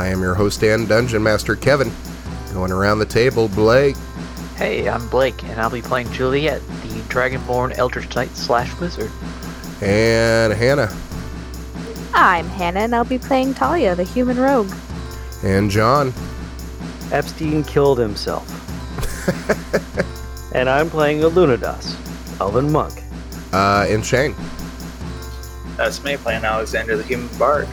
I am your host and dungeon master Kevin. Going around the table, Blake. Hey, I'm Blake, and I'll be playing Juliet, the Dragonborn Eldritch Knight slash Wizard. And Hannah. I'm Hannah, and I'll be playing Talia, the human rogue. And John. Epstein killed himself. and I'm playing a Lunadas, Elven Monk. Uh, and Shane. That's me playing Alexander the Human Bard.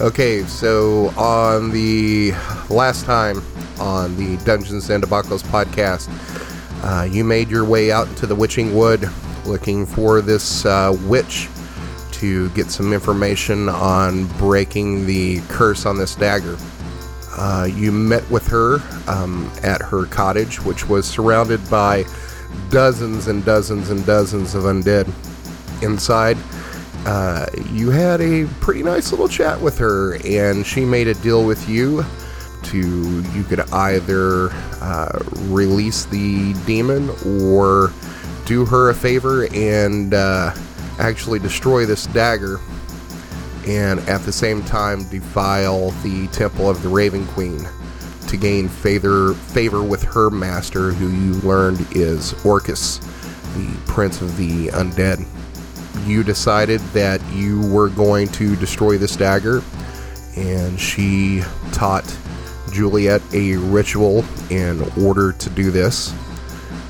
Okay, so on the last time on the Dungeons and Debacles podcast, uh, you made your way out into the Witching Wood looking for this uh, witch to get some information on breaking the curse on this dagger. Uh, you met with her um, at her cottage, which was surrounded by dozens and dozens and dozens of undead. Inside, uh, you had a pretty nice little chat with her, and she made a deal with you to you could either uh, release the demon or do her a favor and uh, actually destroy this dagger and at the same time defile the temple of the raven queen to gain favor favor with her master who you learned is orcus the prince of the undead you decided that you were going to destroy this dagger and she taught Juliet a ritual in order to do this,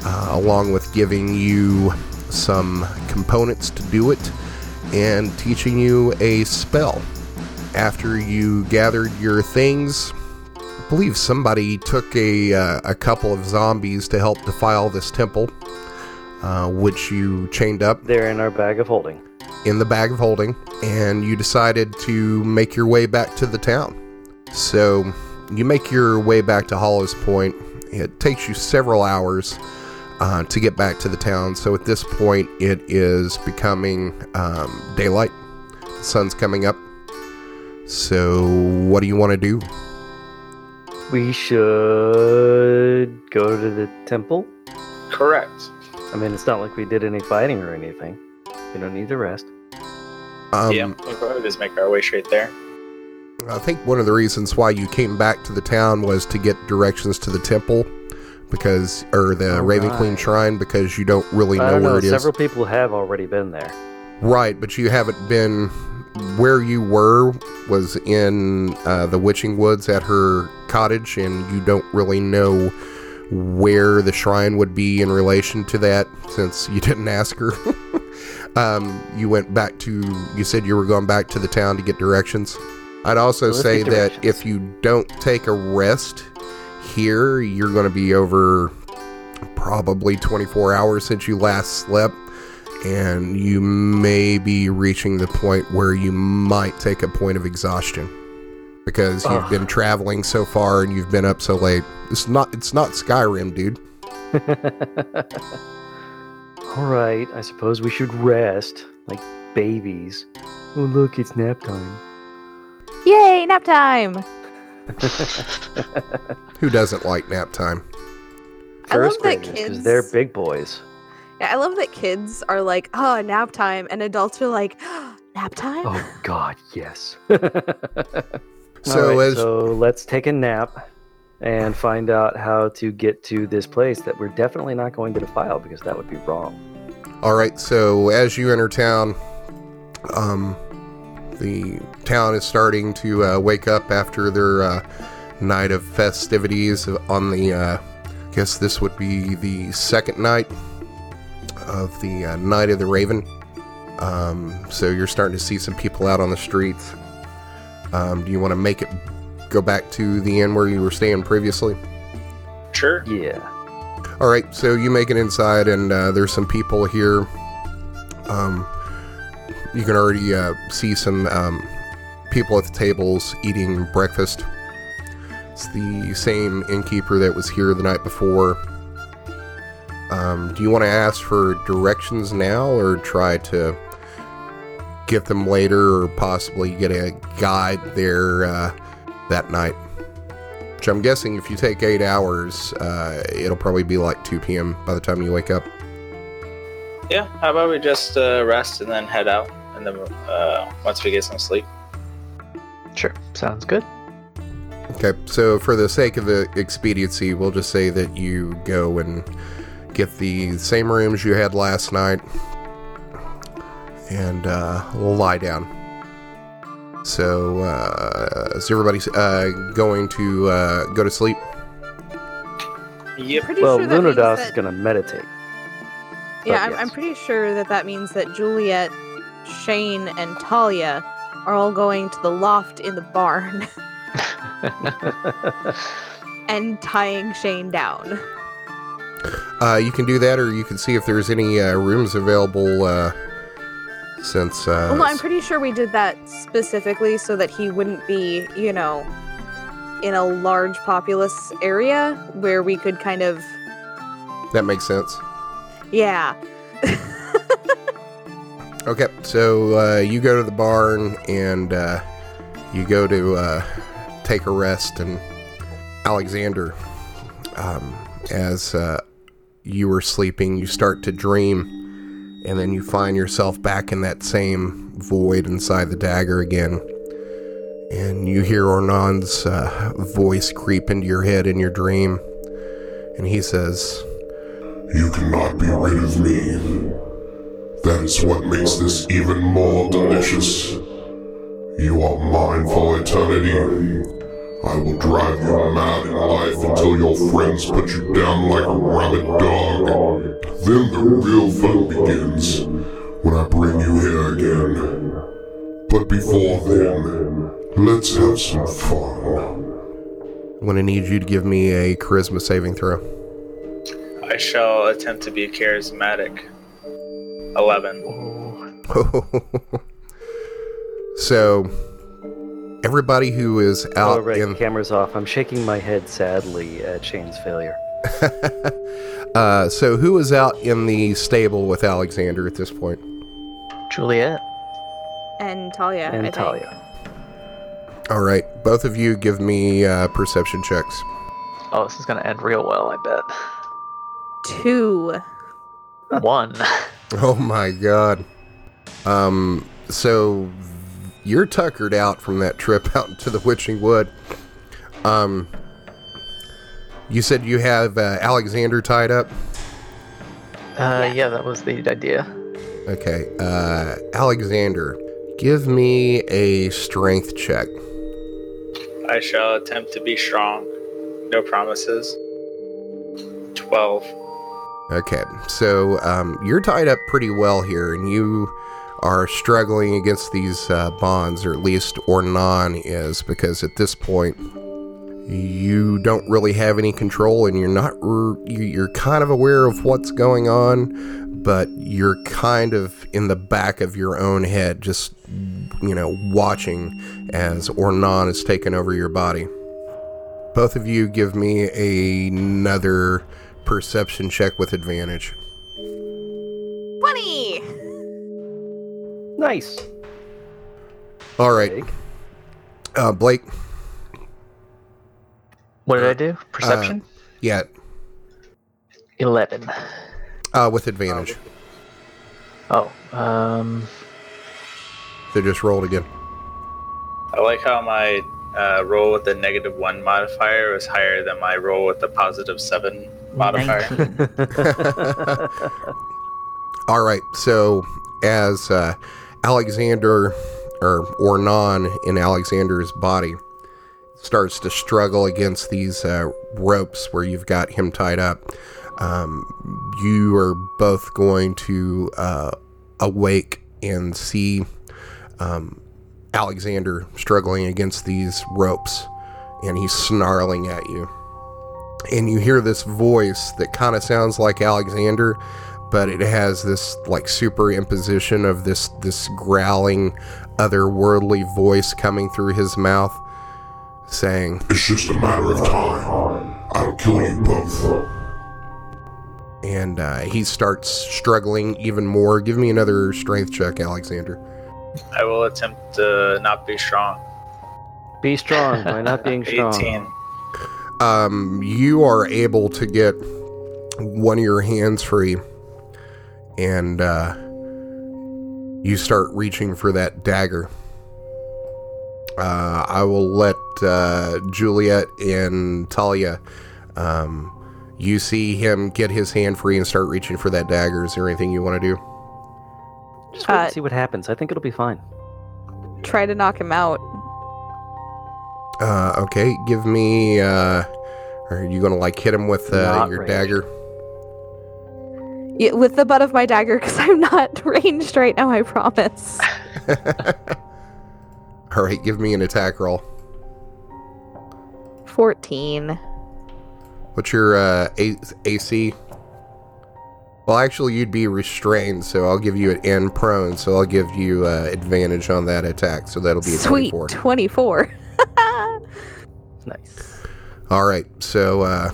uh, along with giving you some components to do it and teaching you a spell. After you gathered your things, I believe somebody took a, uh, a couple of zombies to help defile this temple, uh, which you chained up. They're in our bag of holding. In the bag of holding, and you decided to make your way back to the town. So you make your way back to Hollows Point. It takes you several hours uh, to get back to the town. So at this point, it is becoming um, daylight. The sun's coming up. So what do you want to do? We should go to the temple. Correct. I mean, it's not like we did any fighting or anything. We don't need to rest. Um, yeah, we'll probably just make our way straight there. I think one of the reasons why you came back to the town was to get directions to the temple because or the Oh, Raven Queen shrine because you don't really know don't where know. it is. Several people have already been there. Right, but you haven't been where you were was in uh, the Witching Woods at her cottage, and you don't really know where the shrine would be in relation to that since you didn't ask her. um, you went back to, you said you were going back to the town to get directions. I'd also Let's say that if you don't take a rest here, you're going to be over probably 24 hours since you last slept and you may be reaching the point where you might take a point of exhaustion because you've Ugh. been traveling so far and you've been up so late. It's not it's not Skyrim, dude. All right, I suppose we should rest like babies. Oh, look, it's nap time. Yay, nap time! Who doesn't like nap time? I love First that graders, 'cause kids- they're big boys. Yeah, I love that kids are like, oh, nap time, and adults are like, nap time? Oh God, yes. So right, as so let's take a nap and find out how to get to this place that we're definitely not going to defile because that would be wrong. all right, so as you enter town, um, the town is starting to uh, wake up after their uh, night of festivities on the. Uh, I guess this would be the second night of the uh, Night of the Raven. Um, so you're starting to see some people out on the streets. Um, do you want to make it go back to the inn where you were staying previously? Sure. Yeah. All right, so you make it inside, and uh, there's some people here. Um, you can already uh, see some um, people at the tables eating breakfast. It's the same innkeeper that was here the night before. Um, do you want to ask for directions now, or try to get them later, or possibly get a guide there uh, that night? Which I'm guessing if you take eight hours, uh, it'll probably be like 2 p.m. by the time you wake up. Yeah. How about we just uh, rest and then head out, and then uh, once we get some sleep. Sure, sounds good. Okay, so for the sake of the expediency, we'll just say that you go and get the same rooms you had last night and uh, lie down. So, uh, is everybody uh, going to uh, go to sleep? Yep. Pretty Well, sure that means Lunados that- is gonna meditate. Yeah, I'm, I'm pretty sure that that means that Juliet, Shane, and Talia are all going to the loft in the barn and tying Shane down. Uh, you can do that, or you can see if there's any uh, rooms available. Uh, since uh, well, I'm pretty sure we did that specifically so that he wouldn't be, you know, in a large populous area where we could kind of, that makes sense. yeah. Okay, so uh, you go to the barn and uh, you go to uh, take a rest, and Alexander, um, as uh, you were sleeping, you start to dream, and then you find yourself back in that same void inside the dagger again. And you hear Ornan's uh, voice creep into your head in your dream, and he says, You cannot be rid of me. That is what makes this even more delicious. You are mine for eternity. I will drive you mad in life until your friends put you down like a rabid dog. Then the real fun begins when I bring you here again. But before then, let's have some fun. I'm going to need you to give me a charisma saving throw. I shall attempt to be charismatic. Eleven. so everybody who is out All right, in cameras off. I'm shaking my head sadly at Shane's failure. uh, so who is out in the stable with Alexander at this point? Juliet. And Talia. I and think. Talia. All right, both of you give me uh, perception checks. Oh, this is gonna end real well, I bet. Two. One. Oh my god. Um, so you're tuckered out from that trip out into the Witching Wood. Um, you said you have uh, Alexander tied up. Uh, yeah, that was the idea. Okay, uh, Alexander, give me a strength check. I shall attempt to be strong. No promises. Twelve. Okay, so um, you're tied up pretty well here, and you are struggling against these uh, bonds, or at least Ornan is, because at this point you don't really have any control, and you're not you're kind of aware of what's going on, but you're kind of in the back of your own head, just you know, watching as Ornan is taking over your body. Both of you give me another perception check with advantage. Nice. All right, Jake. uh, Blake. What did I do? Perception? Yeah, Eleven. uh, with advantage. Oh, um, So just rolled again. I like how my uh, roll with the negative one modifier was higher than my roll with the positive seven modifier. All right, so as uh, Alexander or Ornan in Alexander's body starts to struggle against these uh, ropes where you've got him tied up, um, you are both going to uh, awake and see um, Alexander struggling against these ropes, and he's snarling at you. And you hear this voice that kind of sounds like Alexander, but it has this like superimposition of this this growling, otherworldly voice coming through his mouth, saying, It's just a matter of time. I'll kill you both. and uh, he starts struggling even more. Give me another strength check, Alexander. I will attempt to not be strong. Be strong by not being strong. 18. Um, you are able to get one of your hands free, and uh, you start reaching for that dagger. Uh, I will let uh, Juliet and Talia. Um, you see him get his hand free and start reaching for that dagger. Is there anything you want to do? Just wait Uh, and see what happens. I think it'll be fine. Try to knock him out. Uh, okay, give me. Uh, are you gonna like hit him with uh, your ranged. dagger? Yeah, with the butt of my dagger, because I'm not ranged right now. I promise. All right, give me an attack roll. Fourteen. What's your uh, A- AC? Well, actually, you'd be restrained, so I'll give you an N prone, so I'll give you uh, advantage on that attack, so that'll be a Sweet 24. 24. Nice. All right, so uh,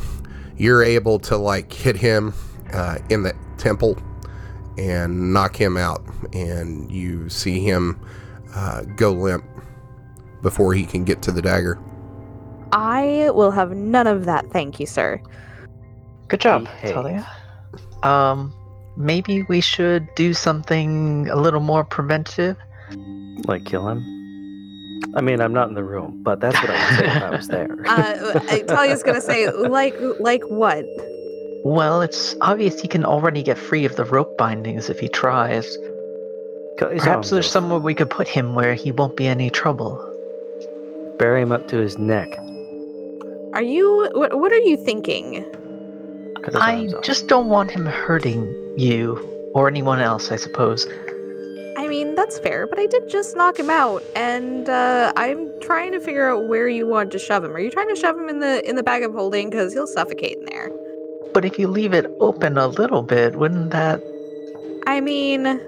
you're able to like hit him uh, in the temple and knock him out, and you see him uh, go limp before he can get to the dagger. I will have none of that, thank you, sir. Good job, Behave. Talia. Um, maybe we should do something a little more preventive. Like kill him. I mean, I'm not in the room, but that's what I would say if I was there. Uh, Talia's gonna say, like, like what? Well, it's obvious he can already get free of the rope bindings if he tries. Perhaps arms there's somewhere we could put him where he won't be any trouble. Bury him up to his neck. Are you? What? What are you thinking? I just don't want him hurting you or anyone else, I suppose. I mean, that's fair, but I did just knock him out, and uh, I'm trying to figure out where you want to shove him. Are you trying to shove him in the in the bag of holding? Because he'll suffocate in there. But if you leave it open a little bit, wouldn't that I mean,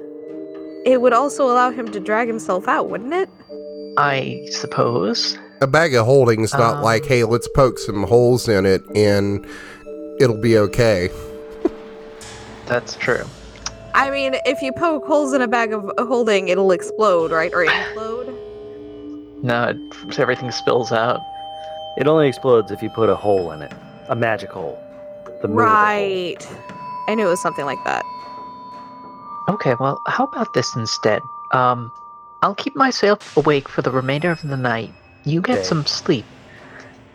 it would also allow him to drag himself out, wouldn't it? I suppose? A bag of holding's not Um, like, hey, let's poke some holes in it and it'll be okay. That's true. I mean, if you poke holes in a bag of holding, it'll explode, right? Or implode. No, it, everything spills out. It only explodes if you put a hole in it. A magic hole. The movable hole. Right. I knew it was something like that. Okay, well, how about this instead? Um, I'll keep myself awake for the remainder of the night. You get Okay. some sleep,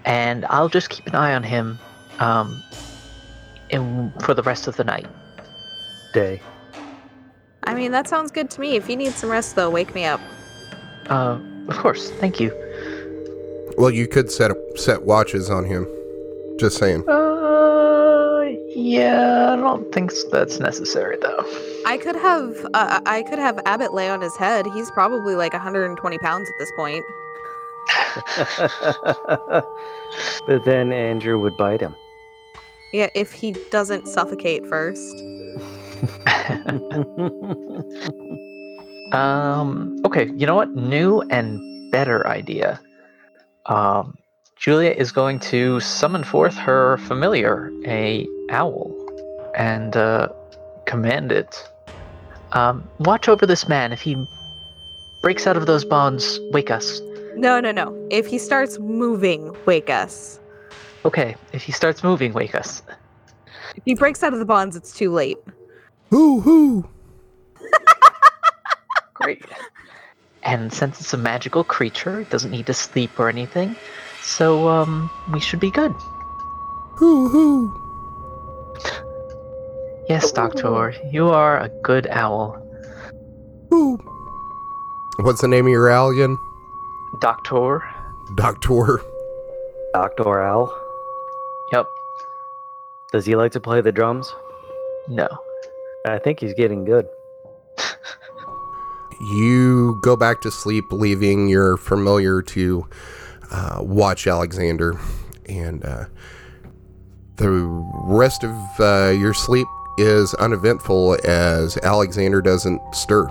and I'll just keep an eye on him, um, in, for the rest of the night. Day. I mean, that sounds good to me. If you need some rest, though, wake me up. Uh, of course. Thank you. Well, you could set set watches on him. Just saying. Uh, yeah, I don't think that's necessary though. I could have uh, I could have Abbott lay on his head. He's probably like 120 pounds at this point. but then Andrew would bite him. Yeah, if he doesn't suffocate first. Um, okay, you know what? New and better idea. Um, Julia is going to summon forth her familiar, a owl, and uh, command it. Um, watch over this man. If he breaks out of those bonds, wake us. No, no, no. If he starts moving, wake us. Okay, if he starts moving, wake us. If he breaks out of the bonds, it's too late. Hoo hoo. Great. And since it's a magical creature, it doesn't need to sleep or anything. So, um, we should be good. Hoo hoo. Yes, Doctor, you are a good owl. Hoo. What's the name of your owl again? Doctor? Doctor. Doctor Owl. Yep. Does he like to play the drums? No. I think he's getting good. you go back to sleep, leaving your familiar to uh, watch Alexander, and uh, the rest of uh, your sleep is uneventful as Alexander doesn't stir.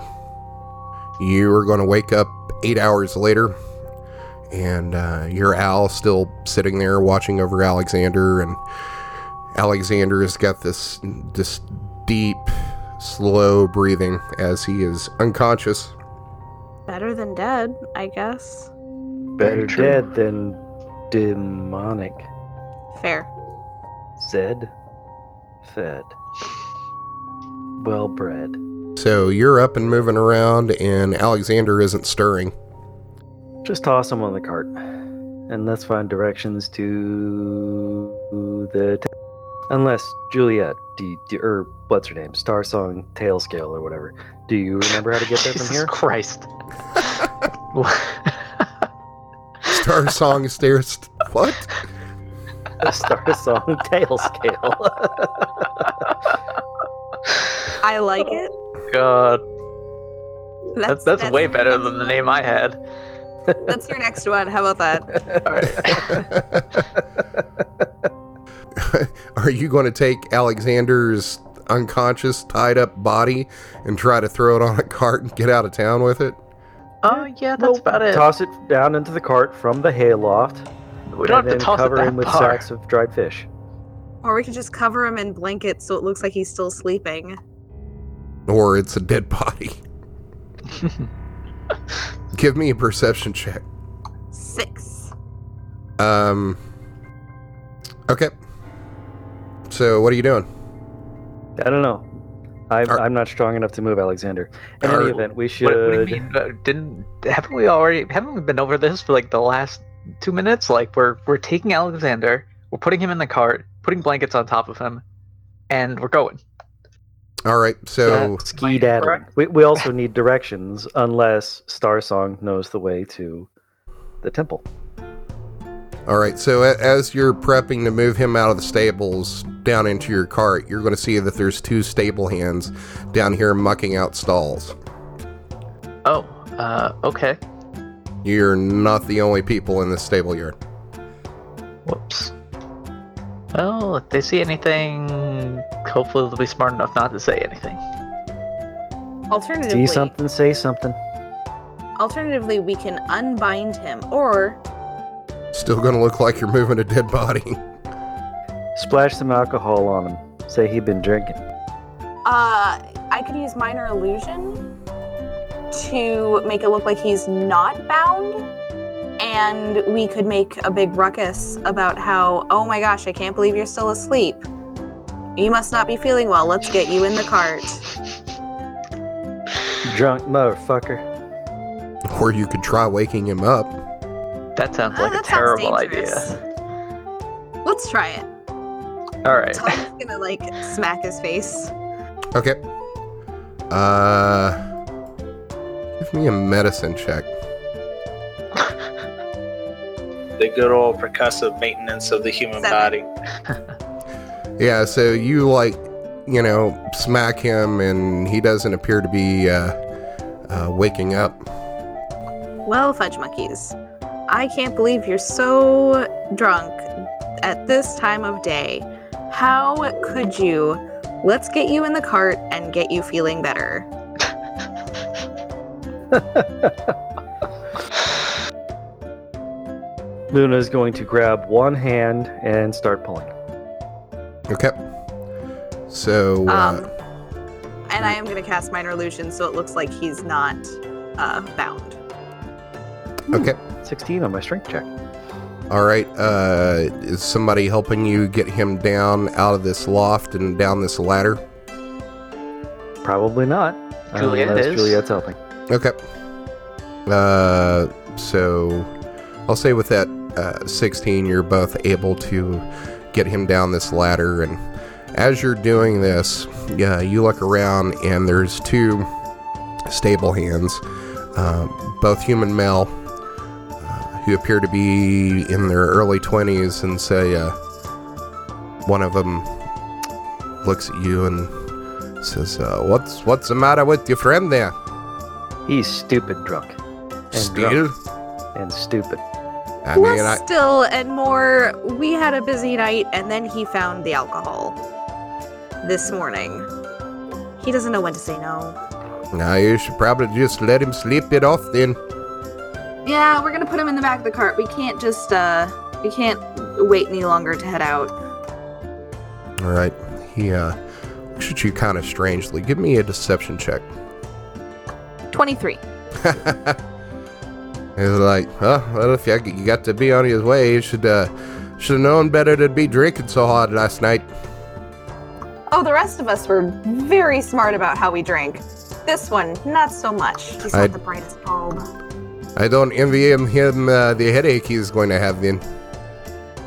You are going to wake up eight hours later, and uh, your owl still sitting there watching over Alexander, and Alexander has got this this deep, slow breathing as he is unconscious. Better than dead, I guess. Better dead than demonic. Fair. Zed. Fed. Well bred. So you're up and moving around, and Alexander isn't stirring. Just toss him on the cart. And let's find directions to the. T- Unless Juliet, do, you, do or what's her name, Star Song Tail Scale or whatever. Do you remember how to get there from Jesus here? Christ. Star Song stairs. What? Star Song Tail Scale. I like it. God, that's, that's, way better than the name I had. That's your next one. How about that? Are you going to take Alexander's unconscious, tied up body and try to throw it on a cart and get out of town with it? Oh yeah, that's Well, about it. Toss it down into the cart from the hayloft. We don't and have then to toss cover it that him with far. sacks of dried fish. Or we could just cover him in blankets so it looks like he's still sleeping. Or it's a dead body? Give me a perception check. Six. Um. Okay. So what are you doing? I don't know. I'm, Are- I'm not strong enough to move Alexander. In Are- any event, we should. What, what do you mean? Uh, Didn't haven't we already haven't we been over this for like the last two minutes? Like we're we're taking Alexander, we're putting him in the cart, putting blankets on top of him, and we're going. All right. So ski daddling. We, we also need directions unless Star Song knows the way to the temple. All right. So as you're prepping to move him out of the stables down into your cart, you're going to see that there's two stable hands down here mucking out stalls. Oh, uh, okay. You're not the only people in this stable yard. Whoops. Well, if they see anything, hopefully they'll be smart enough not to say anything. Alternatively, See something, say something. alternatively, we can unbind him, or Still going to look like you're moving a dead body. Splash some alcohol on him. Say he'd been drinking. uh, I could use minor illusion to make it look like he's not bound, and we could make a big ruckus about how, oh my gosh, I can't believe you're still asleep. You must not be feeling well. Let's get you in the cart. Drunk motherfucker. Or you could try waking him up. That sounds like that a sounds terrible dangerous. idea. Let's try it. All right. Tom's gonna like smack his face. Okay. Uh. Give me a medicine check. The good old percussive maintenance of the human Seven. body. Yeah, so you like, you know, smack him, and he doesn't appear to be uh, uh, waking up. Well, fudge monkeys, I can't believe you're so drunk at this time of day. How could you? Let's get you in the cart and get you feeling better. Luna's going to grab one hand and start pulling. Okay. So, uh, Um, and I am gonna cast minor illusion so it looks like he's not uh, bound. okay. 16 on my strength check. All right. Uh, is somebody helping you get him down out of this loft and down this ladder? Probably not. Juliet unless is. Juliet's helping. Okay. Uh, so I'll say with that uh, 16, you're both able to get him down this ladder. And as you're doing this, yeah, you look around and there's two stable hands, uh, both human male, uh, who appear to be in their early 20s and say, uh, one of them looks at you and says, uh, "What's what's the matter with your friend there?" He's stupid drunk. And Still? drunk and stupid. I mean, Less I, still and more, we had a busy night and then he found the alcohol this morning. He doesn't know when to say no. now you should probably just let him sleep it off then. Yeah, we're gonna put him in the back of the cart. We can't just, uh, we can't wait any longer to head out. All right. He uh, looks at you kind of strangely. Give me a deception check. 23. He's like, huh? Well, if you, you got to be on his way, you should uh, should have known better to be drinking so hard last night. Oh, the rest of us were very smart about how we drank. This one, not so much. He's not the brightest bulb. I don't envy him him uh, the headache he's going to have then.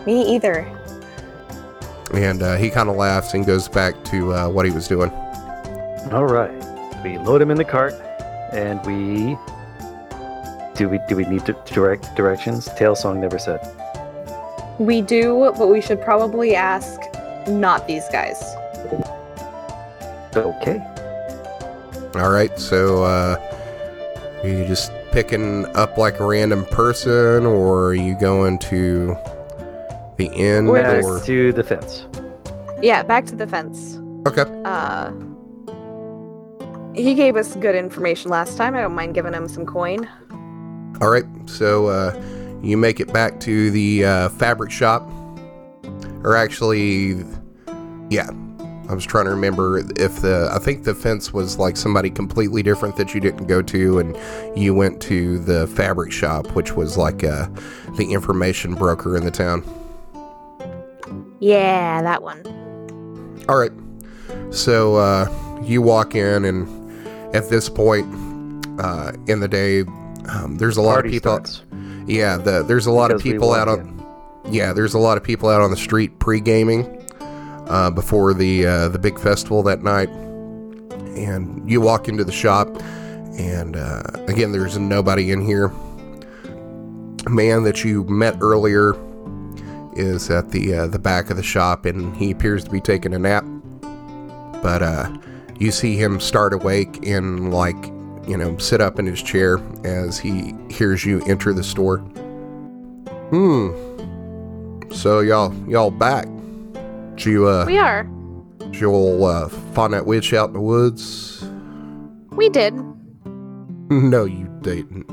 Me either. And uh, he kind of laughs and goes back to uh, what he was doing. All right. We load him in the cart, and we do we do we need to direct directions? Tail song never said. We do, but we should probably ask not these guys. Okay. All right, so uh, are you just picking up like a random person, or are you going to the end? We're Back Or to the fence. Yeah, back to the fence. okay, Uh, he gave us good information last time. I don't mind giving him some coin. all right. So uh, you make it back to the uh, fabric shop, or actually, yeah. I was trying to remember if the I think the fence was like somebody completely different that you didn't go to, and you went to the fabric shop, which was like uh, the information broker in the town. Yeah, that one. All right. So uh, you walk in, and at this point uh, in the day, um, there's a lot Party of people. starts. Yeah, the, there's a lot of Because we people out on. Yeah, there's a lot of people out on the street pre-gaming uh, before the uh, the big festival that night. And you walk into the shop, and uh, again, there's nobody in here. A man that you met earlier is at the uh, the back of the shop, and he appears to be taking a nap. But uh, you see him start awake and like you know sit up in his chair as he hears you enter the store. Hmm. So y'all y'all back? Did you uh We are. did you uh, find that witch out in the woods? We did. no, you didn't.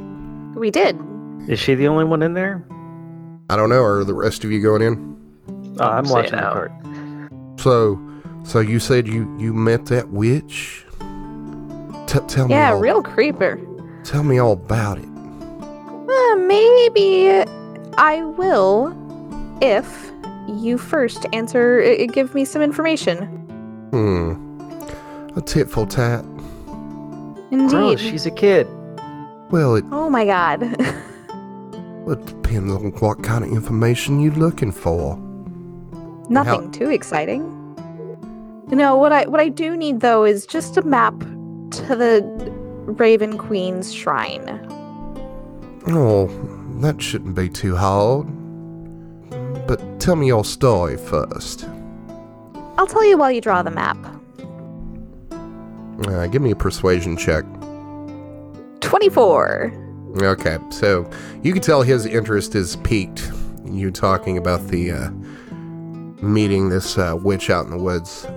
We did. Is she the only one in there? I don't know. Are the rest of you going in? Oh, I'm Say watching the no. cart. So, so you said you you met that witch? T- tell me. Yeah, all, real creeper. Tell me all about it. Uh, maybe I will if you first answer, uh, give me some information. Hmm. A tit for tat. Indeed. Gross, she's a kid. Well, it, oh my god. it depends on what kind of information you're looking for. Nothing too exciting. No, what I what I do need though is just a map to the Raven Queen's shrine. Oh, that shouldn't be too hard. But tell me your story first. I'll tell you while you draw the map. Uh, give me a persuasion check. 24. Okay, so you can tell his interest is piqued. You talking about the uh, meeting this uh, witch out in the woods.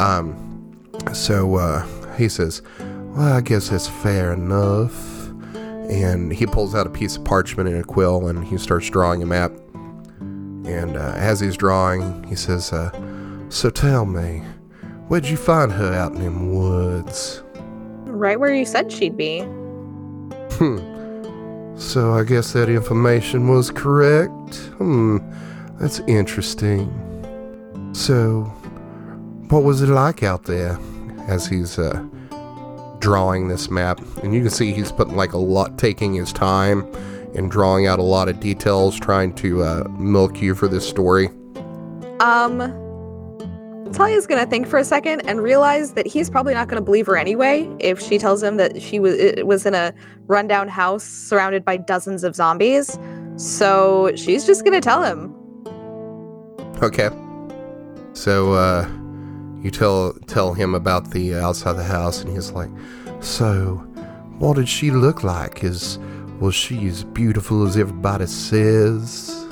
Um, so uh, he says, "Well, I guess that's fair enough." And he pulls out a piece of parchment and a quill, and he starts drawing a map. And uh, as he's drawing, he says, uh, "So tell me, where'd you find her out in them woods?" Right where you said she'd be. Hmm. So I guess that information was correct. Hmm. That's interesting. So, what was it like out there as he's uh, drawing this map? And you can see he's putting like a lot, taking his time and drawing out a lot of details, trying to uh, milk you for this story. Um, Talia's gonna think for a second and realize that he's probably not gonna believe her anyway if she tells him that she was was in a rundown house surrounded by dozens of zombies. So she's just gonna tell him. Okay. So uh, you tell tell him about the outside the house, and he's like, "So, what did she look like? Is was she as beautiful as everybody says?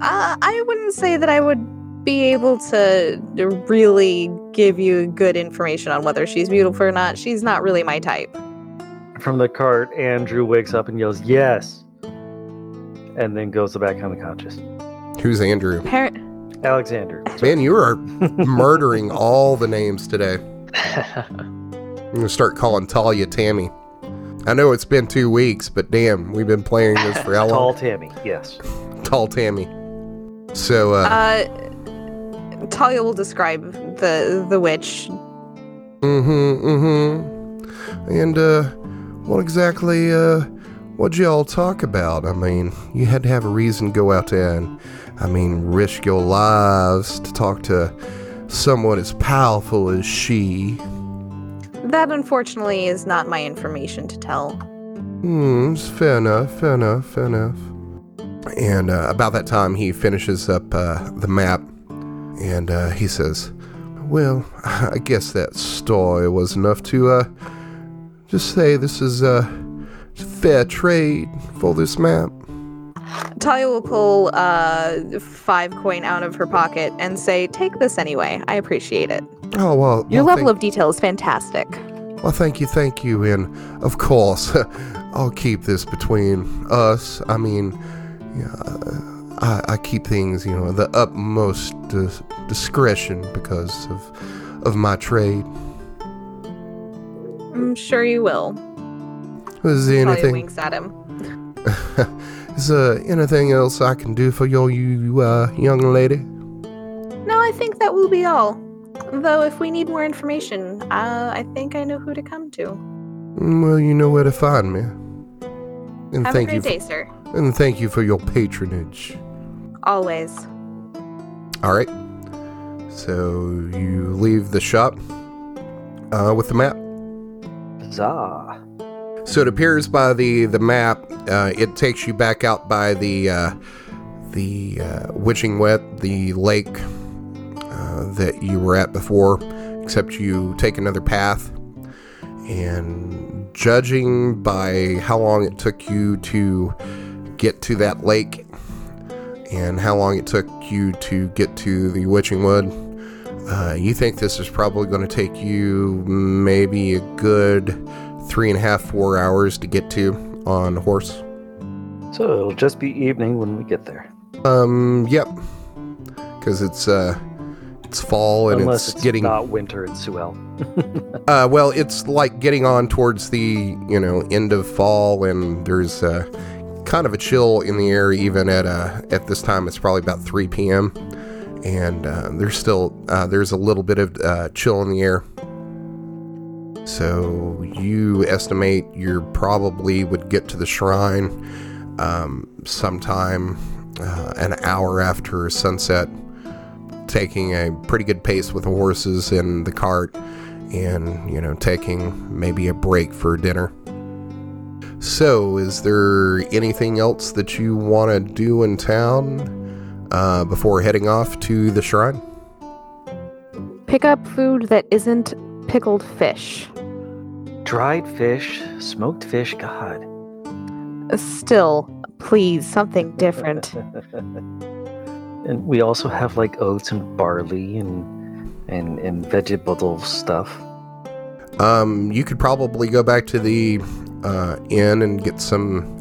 Uh, I wouldn't say that I would be able to really give you good information on whether she's beautiful or not. She's not really my type. From the cart, Andrew wakes up and yells, Yes! And then goes back on the unconscious. Who's Andrew? Parent. Alexander. Man, you are murdering all the names today. I'm gonna start calling Talia Tammy. I know it's been two weeks, but damn, we've been playing this for how Tall long? Tammy, yes. Tall Tammy. So, uh, Uh, Talia will describe the the witch. mm-hmm, mm-hmm. And, uh, what exactly, uh, what'd y'all talk about? I mean, you had to have a reason to go out there and, I mean, risk your lives to talk to someone as powerful as she. That unfortunately is not my information to tell. Hmm, fair enough, fair enough, fair enough. And uh, about that time, he finishes up uh, the map and uh, he says, Well, I guess that story was enough to uh, just say this is a fair trade for this map. Talia will pull uh five coin out of her pocket and say, "Take this anyway. I appreciate it. Oh, well. Your well, level thank, of detail is fantastic." Well, thank you, thank you. And of course, I'll keep this between us. I mean, yeah, I, I keep things, you know, the utmost dis- discretion because of of my trade. I'm sure you will. Is there Talia anything? winks at him. Is there anything else I can do for your you uh, young lady? No, I think that will be all. Though, if we need more information, uh, I think I know who to come to. Mm, Well, you know where to find me. And Have thank a you, great for, day, sir. and thank you for your patronage. Always. All right. So you leave the shop uh, with the map. Zah. So it appears by the the map. Uh, it takes you back out by the uh, the uh, Witching Wet, the lake uh, that you were at before, except you take another path. And judging by how long it took you to get to that lake, and how long it took you to get to the Witching Wood, uh, you think this is probably going to take you maybe a good three and a half, four hours to get to on horse. So it'll just be evening when we get there. Um, yep, because it's uh, it's fall and Unless it's, it's, getting not winter in Suel. uh, well, it's like getting on towards the you know end of fall, and there's uh, kind of a chill in the air even at uh, at this time. It's probably about 3 p.m. and uh, there's still uh, there's a little bit of uh, chill in the air. So you estimate you probably would get to the shrine um, sometime uh, an hour after sunset, taking a pretty good pace with the horses and the cart, and you know taking maybe a break for dinner. So, is there anything else that you want to do in town uh, before heading off to the shrine? Pick up food that isn't pickled fish. Dried fish, smoked fish, God. Still, please, something different. and we also have like oats and barley and and and vegetable stuff. Um, you could probably go back to the uh, inn and get some,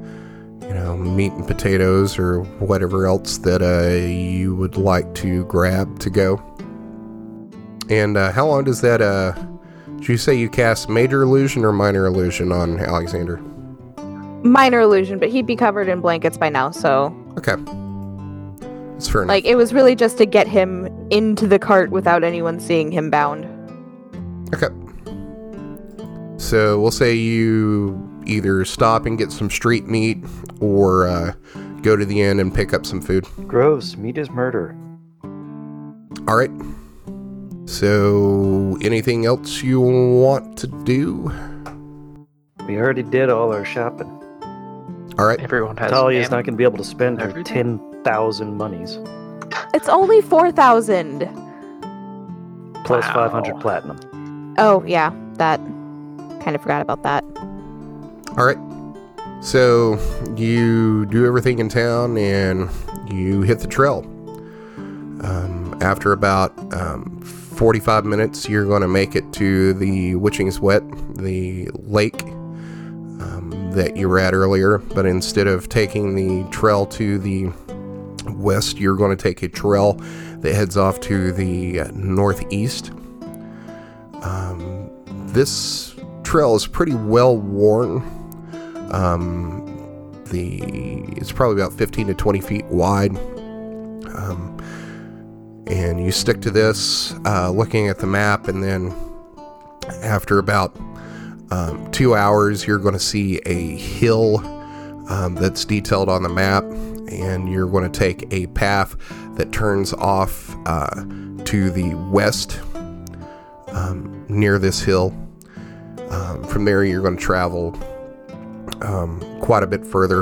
you know, meat and potatoes or whatever else that uh, you would like to grab to go. And uh, how long does that? Uh, did you say you cast major illusion or minor illusion on Alexander? Minor illusion, but he'd be covered in blankets by now, so Okay, that's fair enough. like it was really just to get him into the cart without anyone seeing him bound. Okay. So we'll say you either stop and get some street meat or uh, go to the inn and pick up some food. Gross. Meat is murder. All right. So, anything else you want to do? We already did all our shopping. All right. Everyone has. Talia's am- not going to be able to spend her Everything. ten thousand monies It's only four thousand. plus Wow. five hundred platinum. Oh yeah, that kind of forgot about that. All right. So you do everything in town and you hit the trail. Um, after about um, 45 minutes, you're going to make it to the Witching's Wet, the lake um, that you were at earlier. But instead of taking the trail to the west, you're going to take a trail that heads off to the northeast. Um, this trail is pretty well worn. Um, the it's probably about 15 to 20 feet wide. Um, and you stick to this, uh, looking at the map, and then after about um, two hours, you're going to see a hill um, that's detailed on the map, and you're going to take a path that turns off uh, to the west um, near this hill. Um, from there, you're going to travel um, quite a bit further,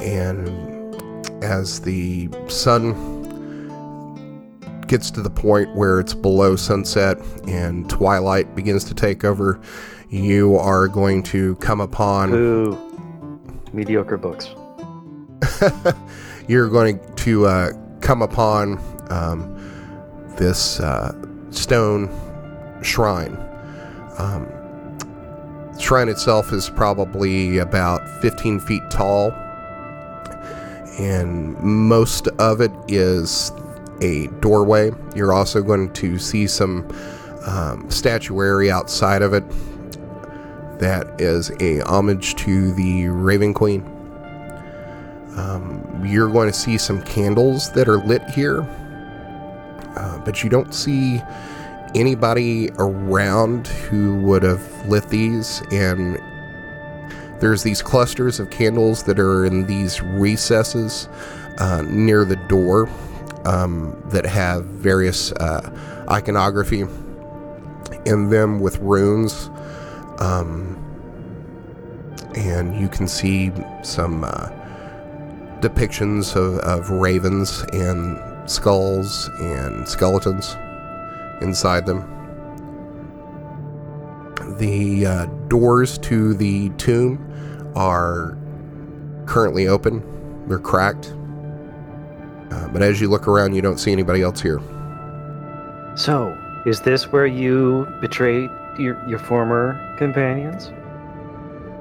and as the sun gets to the point where it's below sunset and twilight begins to take over, you are going to come upon. Ooh, mediocre books. you're going to uh, come upon um, this uh, stone shrine. Um, shrine itself is probably about 15 feet tall, and most of it is a doorway. You're also going to see some um, statuary outside of it that is a homage to the Raven Queen. Um, you're going to see some candles that are lit here, uh, but you don't see anybody around who would have lit these. And there's these clusters of candles that are in these recesses uh, near the door um, that have various uh, iconography in them with runes. Um, and you can see some uh, depictions of, of ravens and skulls and skeletons inside them. The uh, doors to the tomb are currently open, they're cracked. Uh, but as you look around, you don't see anybody else here. So, is this where you betrayed your, your former companions?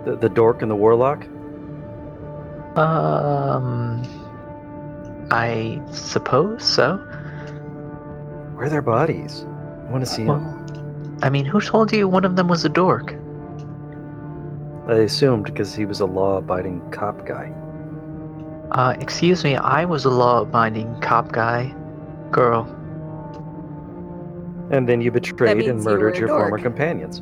The, the dork and the warlock? Um, I suppose so. Where are their bodies? I want to see them. I mean, who told you one of them was a dork? I assumed because he was a law abiding cop guy. Uh, excuse me, I was a law-abiding cop guy, girl. And then you betrayed and murdered a your former companions.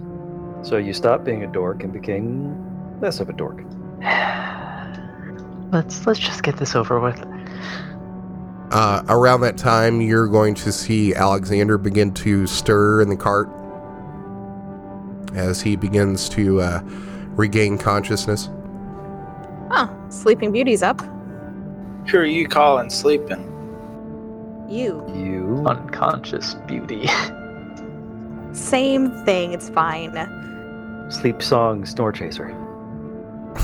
So you stopped being a dork and became less of a dork. let's let's just get this over with. Uh, around that time, you're going to see Alexander begin to stir in the cart as he begins to uh, regain consciousness. Oh, Sleeping Beauty's up. Who are you calling sleeping? You. You Unconscious beauty. Same thing. It's fine. sleep song snore chaser.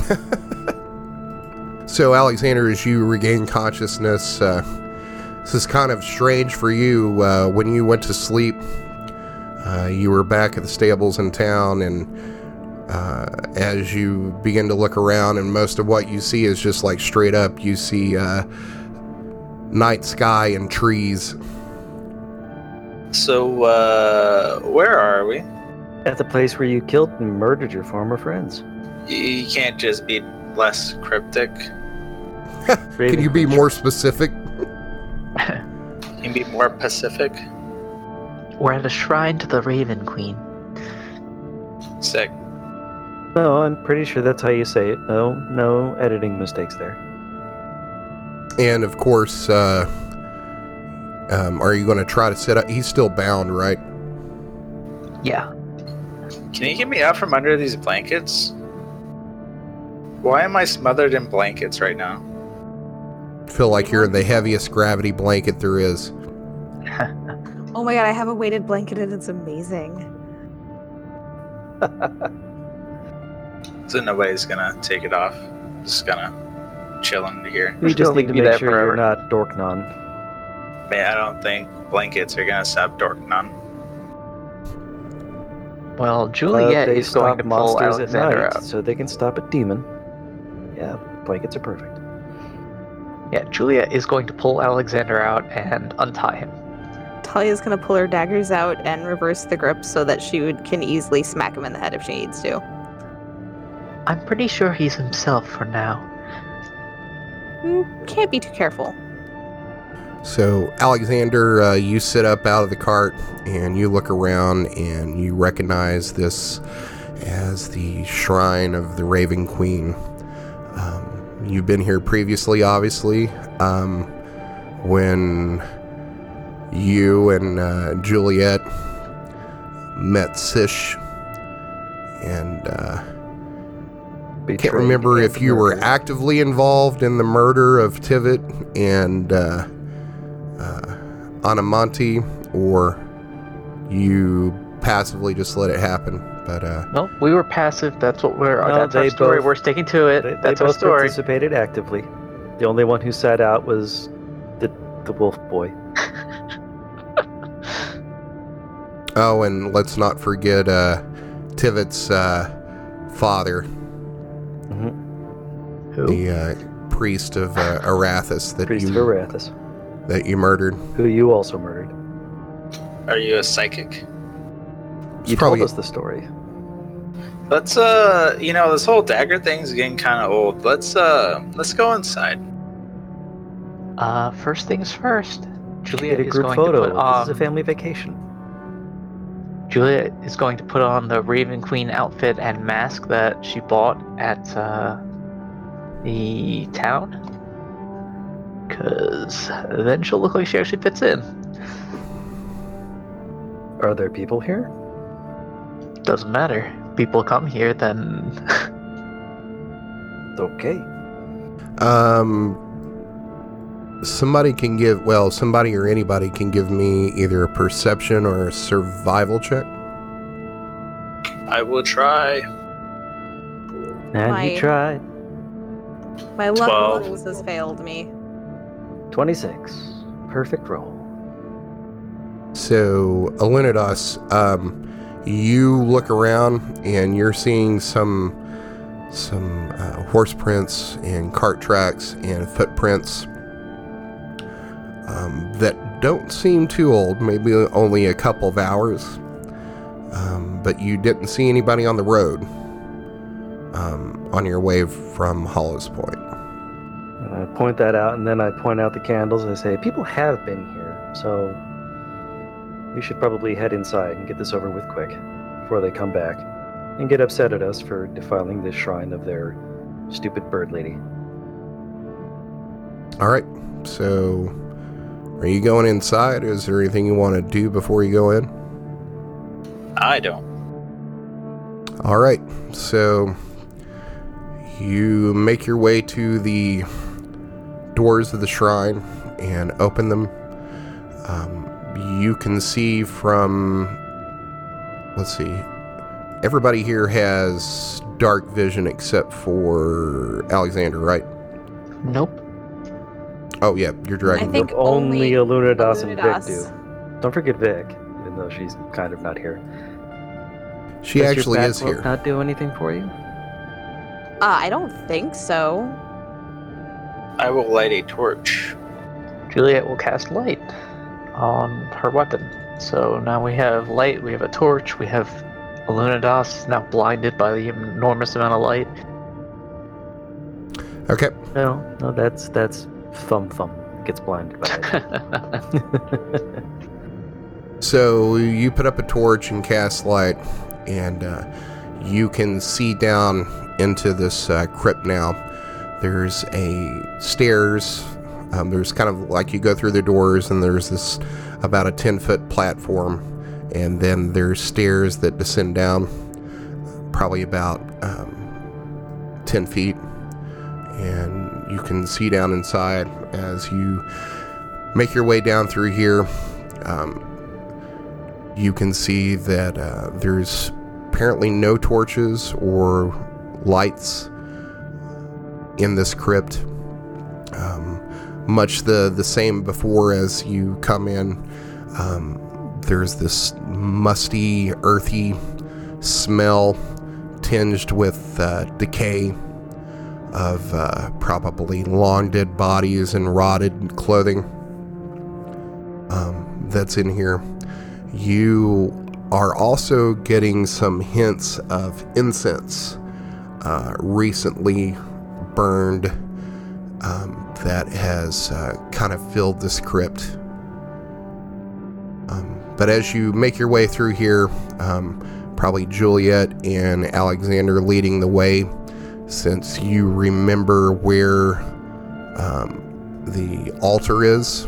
So, Alexander, as you regain consciousness, uh, this is kind of strange for you. Uh, when you went to sleep, uh, you were back at the stables in town, and uh, as you begin to look around, and most of what you see is just like straight up, you see uh, night sky and trees. So, uh, where are we? At the place where you killed and murdered your former friends. You, you can't just be less cryptic. Can you be more specific? You can be more pacific. We're at a shrine to the Raven Queen. Sick. No, I'm pretty sure that's how you say it. No, no editing mistakes there. And of course, uh, um, are you going to try to sit up? He's still bound, right? Yeah. Can you get me out from under these blankets? Why am I smothered in blankets right now? Feel like you're in the heaviest gravity blanket there is. Oh my god, I have a weighted blanket and it's amazing. So nobody's gonna take it off. Just gonna chilling here. We Just just need to leave you make there sure you're forever. not Dorknon. Man, I don't think blankets are gonna stop Dorknon. Well, But Juliet they is going to pull monsters at Alexander night, out. so they can stop a demon. Yeah, blankets are perfect. Yeah, Juliet is going to pull Alexander out and untie him. Talia's gonna pull her daggers out and reverse the grip so that she would, can easily smack him in the head if she needs to. I'm pretty sure he's himself for now. Mm, Can't be too careful. So, Alexander, uh, you sit up out of the cart and you look around and you recognize this as the shrine of the Raven Queen. Um, you've been here previously, obviously, um, when you and uh, Juliet met Sish. And uh, can't remember if and you were actively involved in the murder of Tivit and uh, uh, Anamonti, or you passively just let it happen. But uh, No, we were passive. That's what we're. No, that's our story. both- we're sticking to it. They, they that's our both story. participated actively. The only one who sat out was the the wolf boy. oh, and let's not forget uh, Tivit's uh, father, Who? the uh, priest of uh, Erathis that Priest of you Erathis, that you murdered. who you also murdered. Are you a psychic? It's You probably told us the story. Let's uh, you know, this whole dagger thing's getting kind of old. Let's uh, let's go inside. Uh, first things first. Juliet Get a is group going photo. to put on. This is a family vacation. Juliet is going to put on the Raven Queen outfit and mask that she bought at uh, the town. Because then she'll look like she actually fits in. Are there people here? Doesn't matter. People come here, then. Okay. Um, somebody can give well, somebody or anybody can give me either a perception or a survival check. I will try. And My- you tried. My luck Twelve. rolls has failed me. 26. Perfect roll. So, Alunidas, um, you look around and you're seeing some some uh, horse prints and cart tracks and footprints um, that don't seem too old, maybe only a couple of hours. Um, but you didn't see anybody on the road um, on your way from Hollows Point. I point that out, and then I point out the candles. And I say, people have been here, so we should probably head inside and get this over with quick before they come back and get upset at us for defiling the shrine of their stupid bird lady. All right. So, are you going inside? Is there anything you want to do before you go in? I don't. All right. So, you make your way to the doors of the shrine and open them. Um, you can see from. Let's see. Everybody here has dark vision except for Alexander, right? Nope. Oh, yeah, you're dragging. I think only only Alunadas and Vic do. Don't forget Vic, even though she's kind of not here. she Does your actually bat is here. Not do anything for you? Uh, I don't think so. I will light a torch. Juliet will cast light on her weapon. So now we have light, we have a torch, we have Alunadas now blinded by the enormous amount of light. Okay. No, no, that's that's thumb thumb gets blinded by it. So you put up a torch and cast light, and uh, you can see down into this uh, crypt now. There's a stairs. Um, there's kind of like you go through the doors, and there's this about a 10 foot platform, and then there's stairs that descend down, probably about um, 10 feet. And you can see down inside as you make your way down through here. Um, you can see that uh, there's apparently no torches or lights in this crypt. Um, much the, the same before as you come in. Um, there's this musty, earthy smell tinged with uh, decay of uh, probably long dead bodies and rotted clothing um, that's in here. You are also getting some hints of incense uh, recently burned um, that has uh, kind of filled the crypt. Um, but as you make your way through here, um, probably Juliet and Alexander leading the way, since you remember where um, the altar is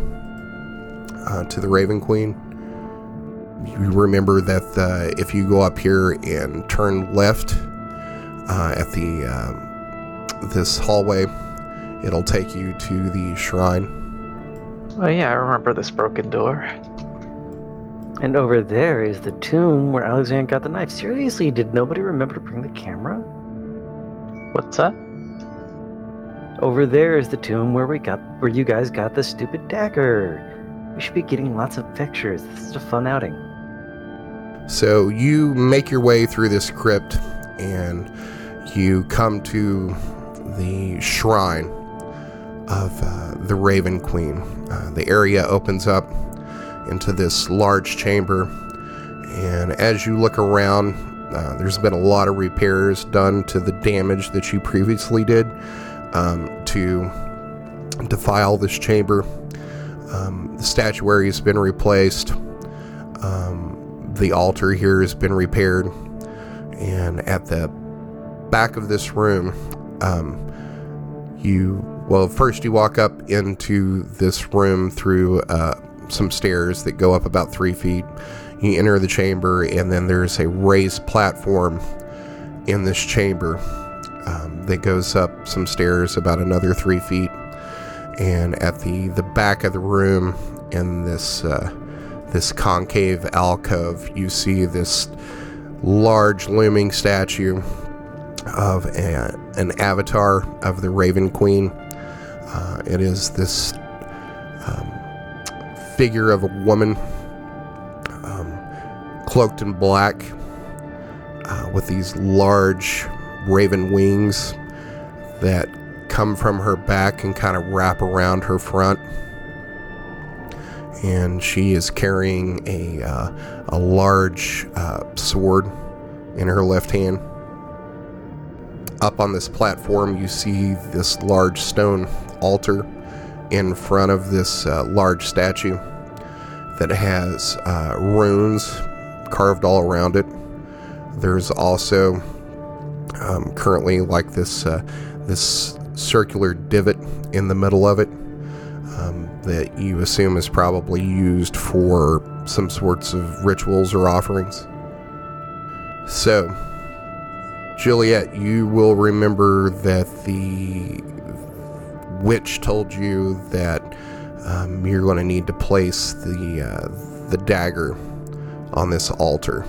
uh, to the Raven Queen. You remember that uh, if you go up here and turn left uh, at the uh, this hallway, it'll take you to the shrine. Oh yeah, I remember this broken door. And over there is the tomb where Alexander got the knife. Seriously, did nobody remember to bring the camera? What's that? Over there is the tomb where we got where you guys got the stupid dagger. We should be getting lots of pictures. This is a fun outing. So you make your way through this crypt and you come to the shrine of uh, the Raven Queen. Uh, the area opens up into this large chamber, and as you look around, uh, there's been a lot of repairs done to the damage that you previously did um, to defile this chamber. Um, the statuary has been replaced. Um, the altar here has been repaired. And at the back of this room, um, you, well, first you walk up into this room through uh, some stairs that go up about three feet. You enter the chamber, and then there's a raised platform in this chamber um, that goes up some stairs about another three feet and at the the back of the room in this uh, this concave alcove, you see this large looming statue of a, an avatar of the Raven Queen. Uh, it is this um, figure of a woman um, cloaked in black uh, with these large raven wings that come from her back and kind of wrap around her front. And she is carrying a, uh, a large uh, sword in her left hand. Up on this platform, you see this large stone altar in front of this uh, large statue that has uh, runes carved all around it. There's also um, currently like this uh, this circular divot in the middle of it um, that you assume is probably used for some sorts of rituals or offerings. So, Juliet, you will remember that the witch told you that um, you're going to need to place the uh, the dagger on this altar.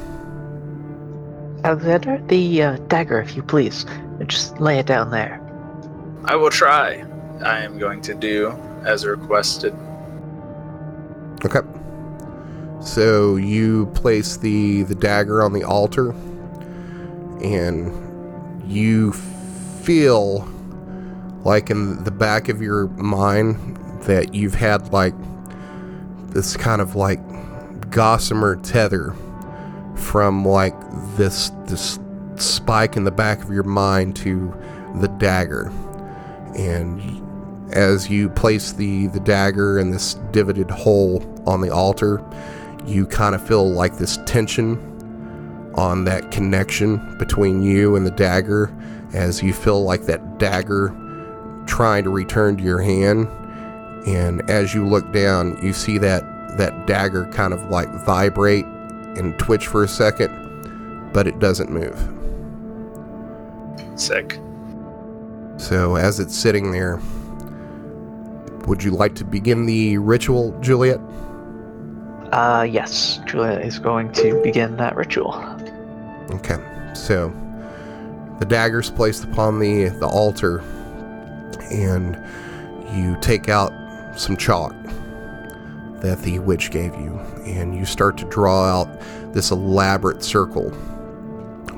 Alexander, the uh, dagger, if you please. Just lay it down there. I will try. I am going to do as requested. Okay. So you place the the dagger on the altar, and you feel like in the back of your mind that you've had like this kind of like gossamer tether from like this this spike in the back of your mind to the dagger. And as you place the the dagger in this divoted hole on the altar you kind of feel like this tension on that connection between you and the dagger as you feel like that dagger trying to return to your hand and as you look down you see that that dagger kind of like vibrate and twitch for a second but it doesn't move Sick. so as it's sitting there would you like to begin the ritual juliet Uh, yes, juliet is going to begin that ritual. Okay, so the dagger's placed upon the, the altar, and you take out some chalk that the witch gave you, and you start to draw out this elaborate circle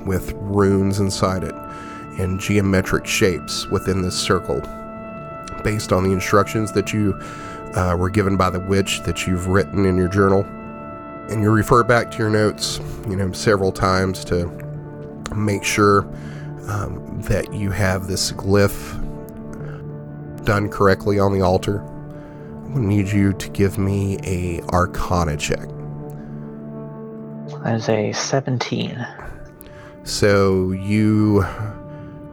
with runes inside it and geometric shapes within this circle based on the instructions that you uh, were given by the witch that you've written in your journal. And you refer back to your notes, you know, several times to make sure um, that you have this glyph done correctly on the altar. I need you to give me a Arcana check. That is a 17. So you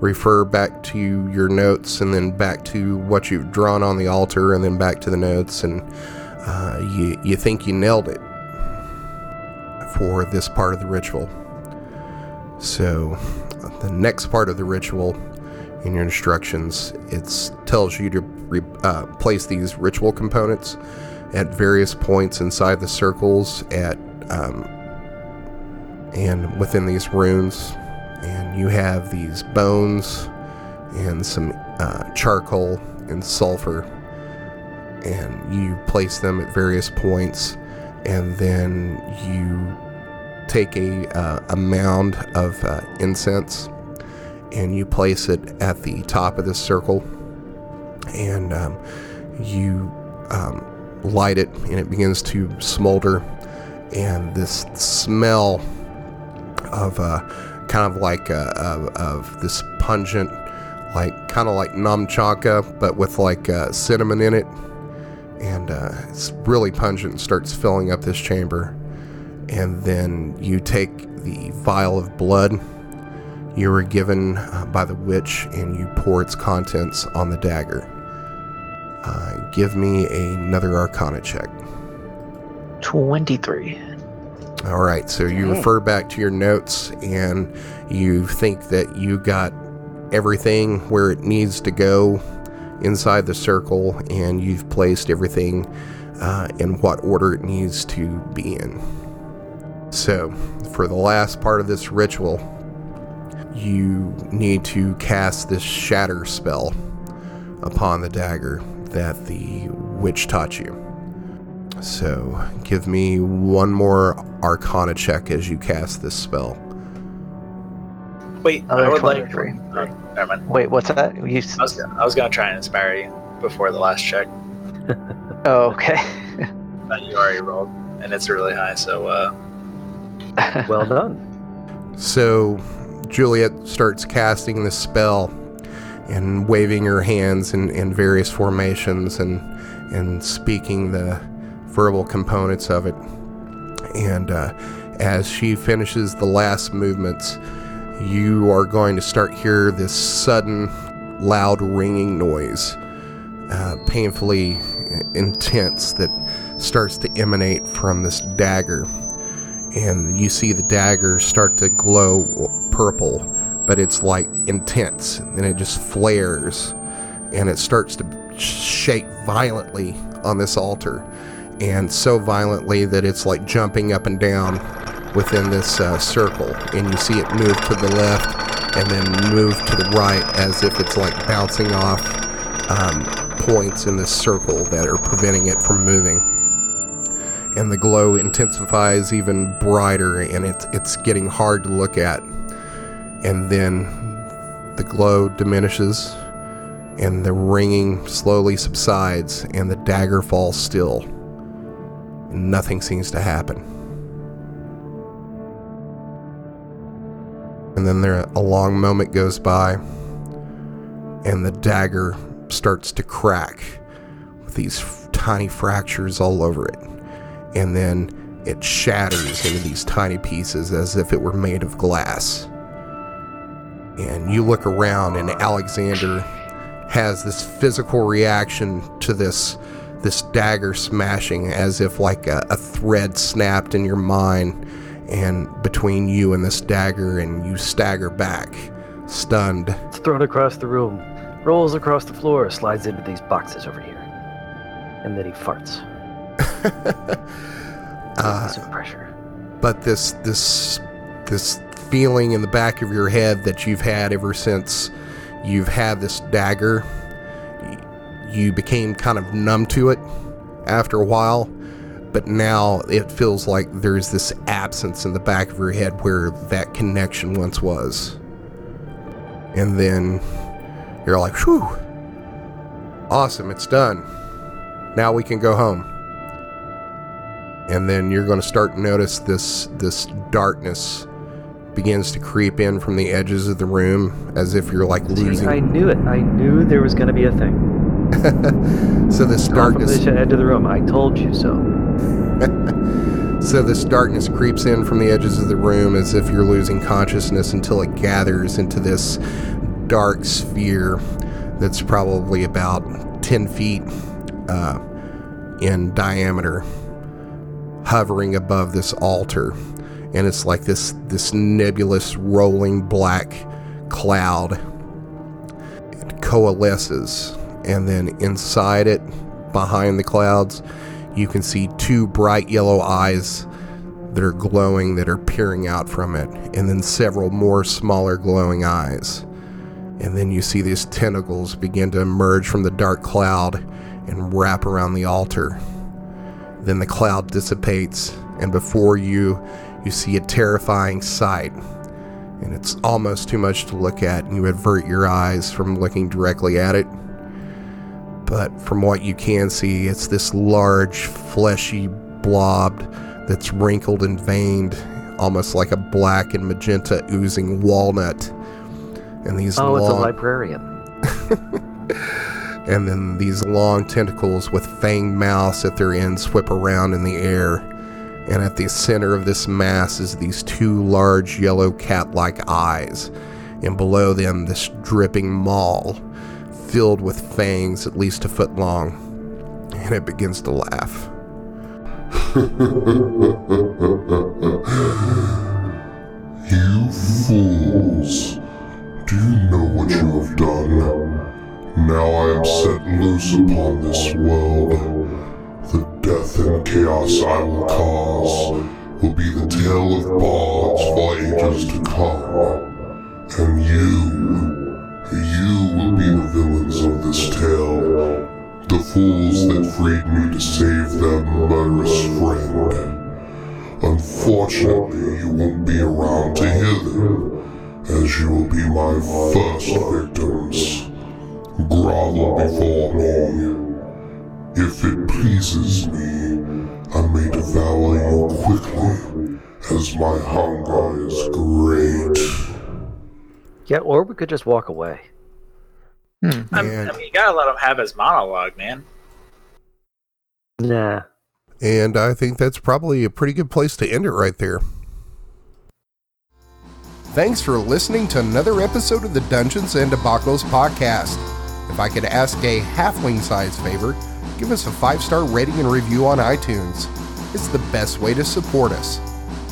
refer back to your notes and then back to what you've drawn on the altar and then back to the notes and uh, you, you think you nailed it for this part of the ritual. So the next part of the ritual in your instructions it tells you to re, uh, place these ritual components at various points inside the circles at um, and within these runes and you have these bones and some uh, charcoal and sulfur and you place them at various points and then you take a, uh, a mound of uh, incense and you place it at the top of this circle and um, you um, light it and it begins to smolder and this smell of uh, kind of like uh, of, of this pungent like kind of like nag champa but with like uh, cinnamon in it and uh, it's really pungent and starts filling up this chamber and then you take the vial of blood you were given uh, by the witch and you pour its contents on the dagger. Uh, give me another arcana check. 23. All right, so you refer back to your notes and you think that you got everything where it needs to go inside the circle and you've placed everything uh, in what order it needs to be in. So, for the last part of this ritual, you need to cast this shatter spell upon the dagger that the witch taught you. So, give me one more arcana check as you cast this spell. Wait, I Another would like. 23. Oh, never mind. Wait, what's that? You, s- I was, I was gonna try and inspire you before the last check, oh, okay. but you already rolled, and it's really high. So uh, Well done. So Juliet starts casting this spell and waving her hands in, in various formations and and speaking the verbal components of it. And uh, as she finishes the last movements, you are going to start hear this sudden, loud ringing noise, uh, painfully intense that starts to emanate from this dagger. And you see the dagger start to glow purple, but it's like intense, and it just flares, and it starts to shake violently on this altar, and so violently that it's like jumping up and down within this uh, circle, and you see it move to the left and then move to the right as if it's like bouncing off um, points in this circle that are preventing it from moving. And the glow intensifies even brighter and it's it's getting hard to look at. And then the glow diminishes and the ringing slowly subsides and the dagger falls still. And nothing seems to happen and then there a long moment goes by and the dagger starts to crack with these f- tiny fractures all over it and then it shatters into these tiny pieces as if it were made of glass. And you look around, and Alexander has this physical reaction to this this dagger smashing, as if like a, a thread snapped in your mind, and between you and this dagger, and you stagger back, stunned. It's thrown across the room, rolls across the floor, slides into these boxes over here. And then he farts. Uh, Some pressure. but this this this feeling in the back of your head that you've had ever since you've had this dagger. You became kind of numb to it after a while, but now it feels like there's this absence in the back of your head where that connection once was. And then you're like, whew, awesome, it's done. Now we can go home. And then you're going to start to notice this this darkness begins to creep in from the edges of the room as if you're like See, losing. I knew it. I knew there was going to be a thing. so this Come from darkness the edge of the room. I told you so. So this darkness creeps in from the edges of the room as if you're losing consciousness until it gathers into this dark sphere that's probably about 10 feet uh, in diameter, hovering above this altar. And it's like this, this nebulous rolling black cloud. It coalesces, and then inside it, behind the clouds, you can see two bright yellow eyes that are glowing that are peering out from it, and then several more smaller glowing eyes. And then you see these tentacles begin to emerge from the dark cloud and wrap around the altar. Then the cloud dissipates, and before you, you see a terrifying sight. And it's almost too much to look at, and you avert your eyes from looking directly at it but from what you can see, it's this large, fleshy blob that's wrinkled and veined, almost like a black and magenta oozing walnut. And these Oh, it's a librarian. and then these long tentacles with fanged mouths at their ends whip around in the air. And at the center of this mass is these two large yellow cat-like eyes, and below them this dripping maw filled with fangs at least a foot long. And it begins to laugh. You fools! Do you know what you have done? Now I am set loose upon this world. The death and chaos I will cause will be the tale of bards for ages to come. And you, you will be the villains of this tale. The fools that freed me to save their murderous friend. Unfortunately, you won't be around to hear them, as you will be my first victims. Grovel before me. If it pleases me, I may devour you quickly, as my hunger is great. Yeah, or we could just walk away. Hmm. I'm- And- I mean, you gotta let him have his monologue, man. Nah. And I think that's probably a pretty good place to end it right there. Thanks for listening to another episode of the Dungeons and Debacles podcast. If I could ask a halfling size favor, give us a five star rating and review on iTunes. It's the best way to support us.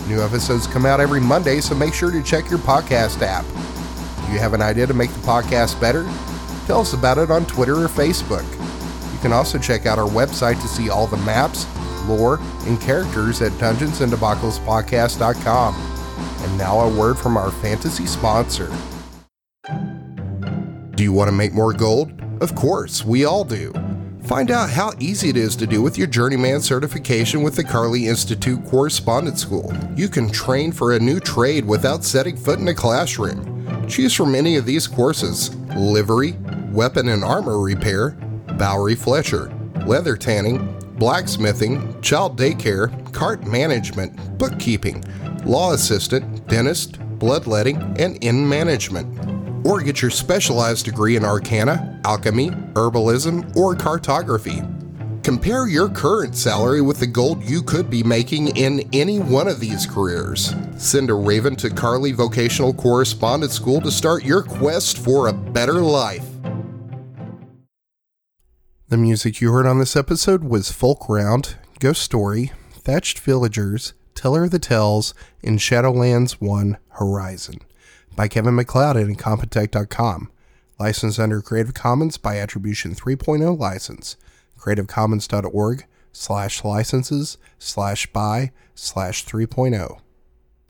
New episodes come out every Monday, so make sure to check your podcast app. You have an idea to make the podcast better? Tell us about it on Twitter or Facebook. You can also check out our website to see all the maps, lore, and characters at dungeonsanddebaclespodcast.com. And now a word from our fantasy sponsor. Do you want to make more gold? Of course, we all do. Find out how easy it is to do with your Journeyman certification with the Carly Institute Correspondence School. You can train for a new trade without setting foot in a classroom. Choose from any of these courses livery, weapon and armor repair, Bowyer Fletcher, leather tanning, blacksmithing, child daycare, cart management, bookkeeping, law assistant, dentist, bloodletting, and inn management. Or get your specialized degree in arcana, alchemy, herbalism, or cartography. Compare your current salary with the gold you could be making in any one of these careers. Send a raven to Carly Vocational Correspondence School to start your quest for a better life. The music you heard on this episode was Folk Round, Ghost Story, Thatched Villagers, Teller of the Tales, and Shadowlands 1 Horizon by Kevin MacLeod at Incompetech.com. Licensed under Creative Commons by Attribution 3.0 license. CreativeCommons.org slash licenses slash by slash oh. 3.0.